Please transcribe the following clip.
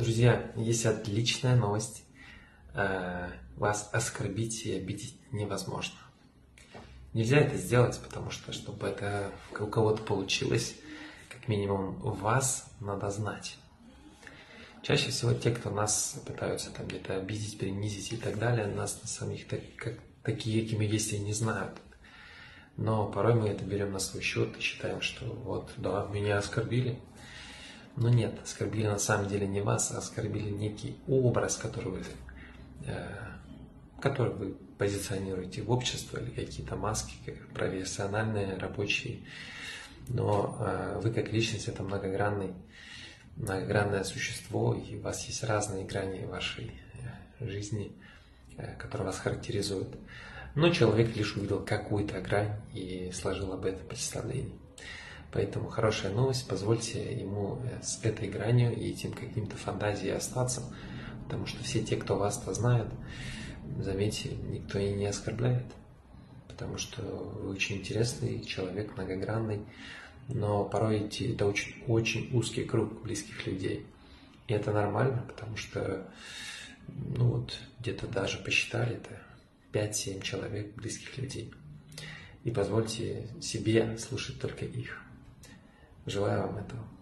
Друзья, есть отличная новость. Э, вас оскорбить и обидеть невозможно. Нельзя это сделать, потому что, чтобы это у кого-то получилось, как минимум вас надо знать. Чаще всего те, кто нас пытаются там где-то обидеть, принизить и так далее, нас на самих так, как, такие, какими есть, и не знают. Но порой мы это берем на свой счет и считаем, что вот, да, меня оскорбили. Но нет, оскорбили на самом деле не вас, а оскорбили некий образ, который вы, э, который вы позиционируете в общество или какие-то маски профессиональные, рабочие. Но э, вы как личность это многогранный, многогранное существо, и у вас есть разные грани вашей э, жизни, э, которые вас характеризуют. Но человек лишь увидел какую-то грань и сложил об этом представление. Поэтому хорошая новость, позвольте ему э, с этой гранью и этим каким-то фантазией остаться, потому что все те, кто вас-то знает, заметьте, никто и не оскорбляет, потому что вы очень интересный человек, многогранный, но порой это очень, очень узкий круг близких людей. И это нормально, потому что, ну вот, где-то даже посчитали это 5-7 человек близких людей. И позвольте себе слушать только их. Joao maintenant.